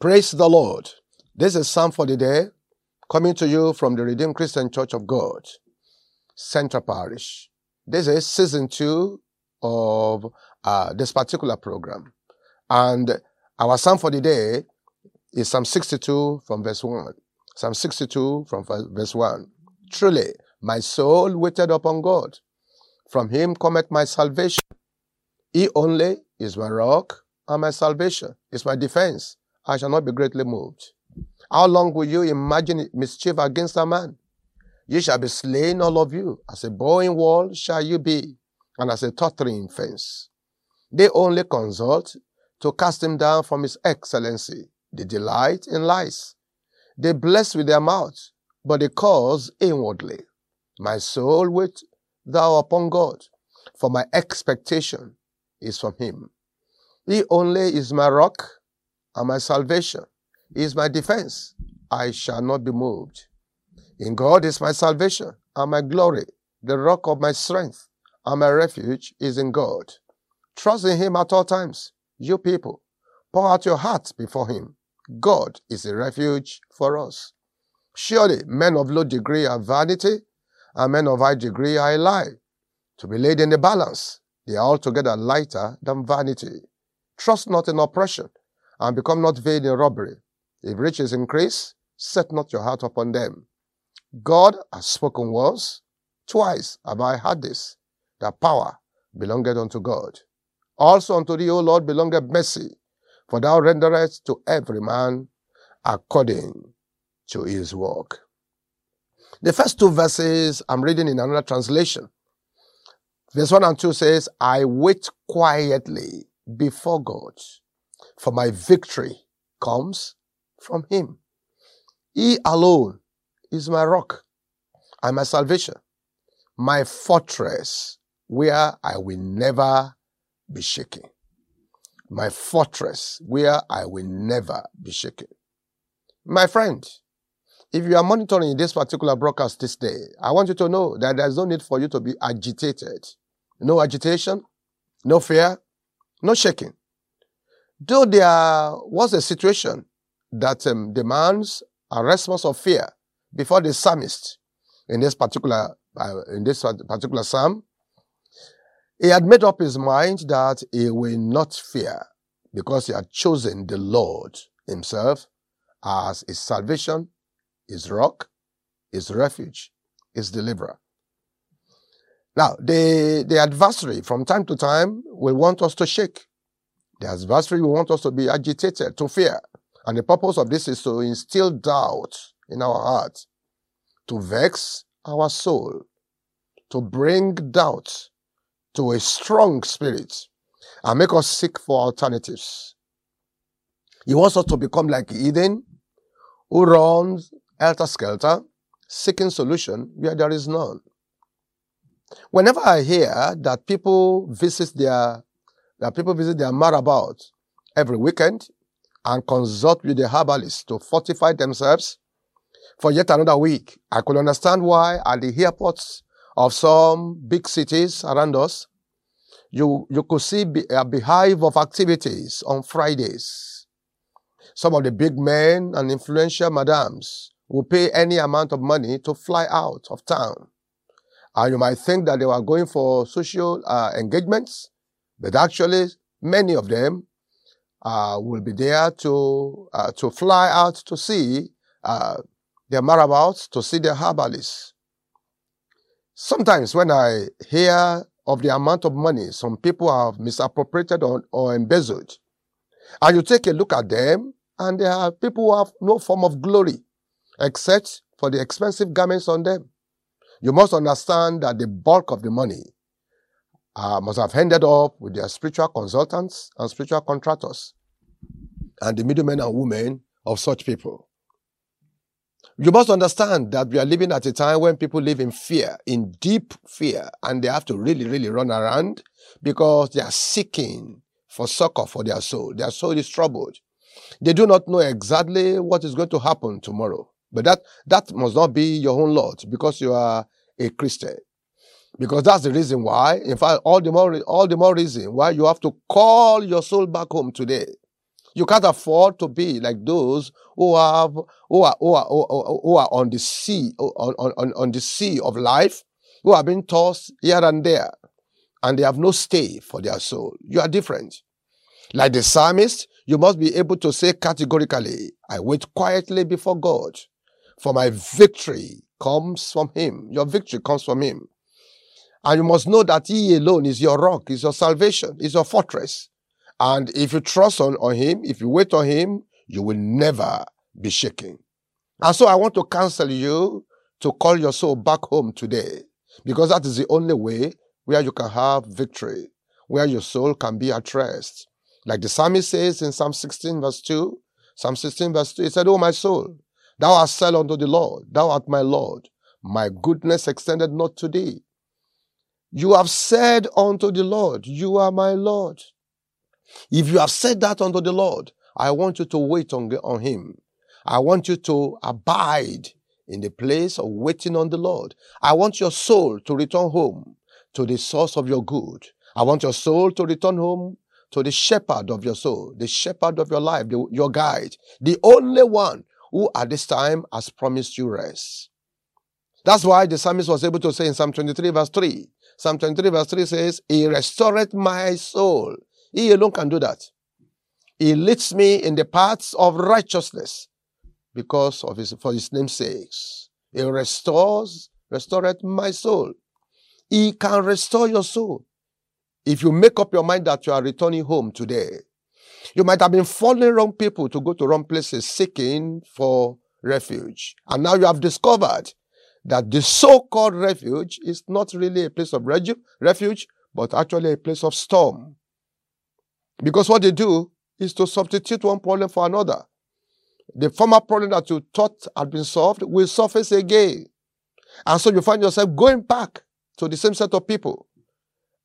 Praise the Lord. This is Psalm for the day, coming to you from the Redeemed Christian Church of God, Central Parish. This is season two of uh, this particular program. And our Psalm for the day is Psalm 62 from verse 1. Psalm 62 from verse 1. Truly, my soul waited upon God. From him cometh my salvation. He only is my rock and my salvation, is my defense. I shall not be greatly moved. How long will you imagine mischief against a man? Ye shall be slain, all of you. As a bowing wall shall you be, and as a tottering fence. They only consult to cast him down from his excellency. They delight in lies. They bless with their mouth, but they cause inwardly. My soul wait thou upon God, for my expectation is from him. He only is my rock and my salvation. He is my defense. I shall not be moved. In God is my salvation and my glory. The rock of my strength and my refuge is in God. Trust in him at all times. You people, pour out your hearts before him. God is a refuge for us. Surely men of low degree are vanity, and men of high degree are a lie. To be laid in the balance, they are altogether lighter than vanity. Trust not in oppression, and become not vain in robbery. If riches increase, set not your heart upon them. God has spoken once, twice have I heard this, that power belongeth unto God. Also unto thee, O Lord, belongeth mercy, for thou renderest to every man according to his work. The first two verses I'm reading in another translation. Verse 1 and 2 says, I wait quietly before God, for my victory comes from him. He alone is my rock and my salvation, my fortress where I will never be shaken. My fortress where I will never be shaken. My friend, if you are monitoring this particular broadcast this day, I want you to know that there's no need for you to be agitated. No agitation, no fear, no shaking. Though there was a situation that um, demands a response of fear before the psalmist in this particular uh, in this particular psalm, he had made up his mind that he will not fear because he had chosen the Lord himself as his salvation, his rock, his refuge, his deliverer. Now, the, the adversary from time to time will want us to shake. The adversary will want us to be agitated, to fear. And the purpose of this is to instill doubt in our heart, to vex our soul, to bring doubt to a strong spirit and make us seek for alternatives. He wants us to become like Eden, who runs helter skelter, seeking solution where there is none. Whenever I hear that people visit their that people visit their marabout every weekend and consult with the herbalist to fortify themselves for yet another week, I could understand why at the airports of some big cities around us, you, you could see a beehive of activities on Fridays. Some of the big men and influential madams will pay any amount of money to fly out of town. And you might think that they were going for social uh, engagements, but actually many of them uh, will be there to uh, to fly out to see uh, their marabouts, to see their herbalists. Sometimes when I hear of the amount of money some people have misappropriated or, or embezzled, and you take a look at them, and there are people who have no form of glory except for the expensive garments on them. You must understand that the bulk of the money uh, must have ended up with their spiritual consultants and spiritual contractors and the middlemen and women of such people. You must understand that we are living at a time when people live in fear, in deep fear, and they have to really, really run around because they are seeking for succor for their soul. Their soul is troubled. They do not know exactly what is going to happen tomorrow. But that, that must not be your own lot because you are a Christian. Because that's the reason why, in fact, all the more, all the more reason why you have to call your soul back home today. You can't afford to be like those who have who are who are, who are on the sea on, on, on the sea of life, who have been tossed here and there, and they have no stay for their soul. You are different. Like the psalmist, you must be able to say categorically, I wait quietly before God, for my victory comes from Him. Your victory comes from Him. And you must know that He alone is your rock, is your salvation, is your fortress. And if you trust on, on Him, if you wait on Him, you will never be shaken. And so I want to counsel you to call your soul back home today, because that is the only way where you can have victory, where your soul can be at rest. Like the psalmist says in Psalm 16 verse 2, Psalm 16 verse 2, he said, O my soul, thou hast said unto the Lord, thou art my Lord, my goodness extended not to thee. You have said unto the Lord, you are my Lord. If you have said that unto the Lord, I want you to wait on, on Him. I want you to abide in the place of waiting on the Lord. I want your soul to return home to the source of your good. I want your soul to return home to the shepherd of your soul, the shepherd of your life, the, your guide, the only one who at this time has promised you rest. That's why the psalmist was able to say in Psalm 23 verse 3, Psalm 23 verse 3 says, He restored my soul. He alone can do that. He leads me in the paths of righteousness because of his, for his name's sakes. He restores, restored my soul. He can restore your soul. If you make up your mind that you are returning home today, you might have been following wrong people to go to wrong places seeking for refuge. And now you have discovered that the so-called refuge is not really a place of refuge, but actually a place of storm. Because what they do is to substitute one problem for another. The former problem that you thought had been solved will surface again. And so you find yourself going back to the same set of people.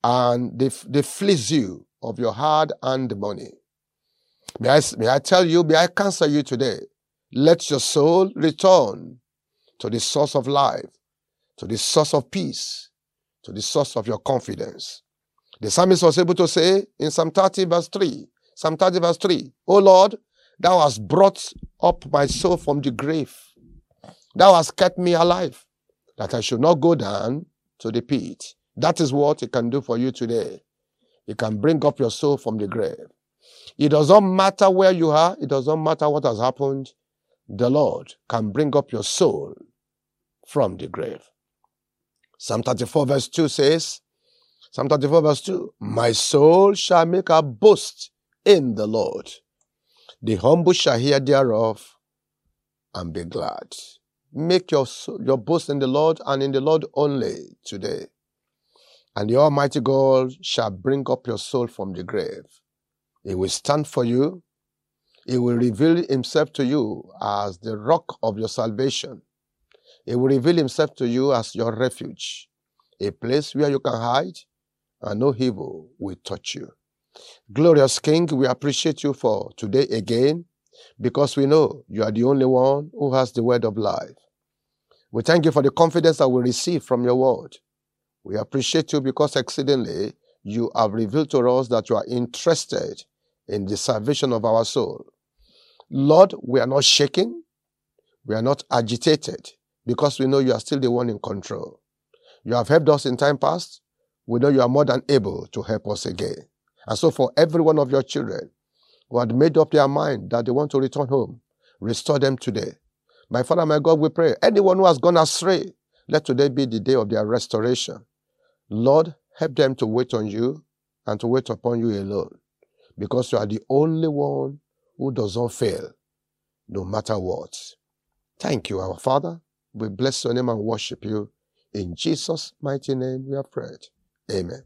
And they, they fleece you of your hard earned money. May I, may I tell you, may I counsel you today? Let your soul return to the source of life, to the source of peace, to the source of your confidence. The psalmist was able to say in Psalm 30 verse 3, Psalm 30 verse 3, O Lord, thou hast brought up my soul from the grave. Thou hast kept me alive, that I should not go down to the pit. That is what it can do for you today. It can bring up your soul from the grave. It doesn't matter where you are. It doesn't matter what has happened. The Lord can bring up your soul from the grave. Psalm 34 verse 2 says, Psalm 34 verse 2, My soul shall make a boast in the Lord. The humble shall hear thereof and be glad. Make your, your boast in the Lord and in the Lord only today. And the Almighty God shall bring up your soul from the grave. He will stand for you. He will reveal himself to you as the rock of your salvation. He will reveal himself to you as your refuge, a place where you can hide and no evil will touch you. Glorious King, we appreciate you for today again because we know you are the only one who has the word of life. We thank you for the confidence that we receive from your word. We appreciate you because exceedingly you have revealed to us that you are interested in the salvation of our soul. Lord, we are not shaken. We are not agitated because we know you are still the one in control. You have helped us in time past. We know you are more than able to help us again. And so for every one of your children who had made up their mind that they want to return home, restore them today. My Father, my God, we pray. Anyone who has gone astray, let today be the day of their restoration. Lord, help them to wait on you and to wait upon you alone because you are the only one who does not fail, no matter what. Thank you, our Father. We bless your name and worship you. In Jesus' mighty name we have prayed. Amen.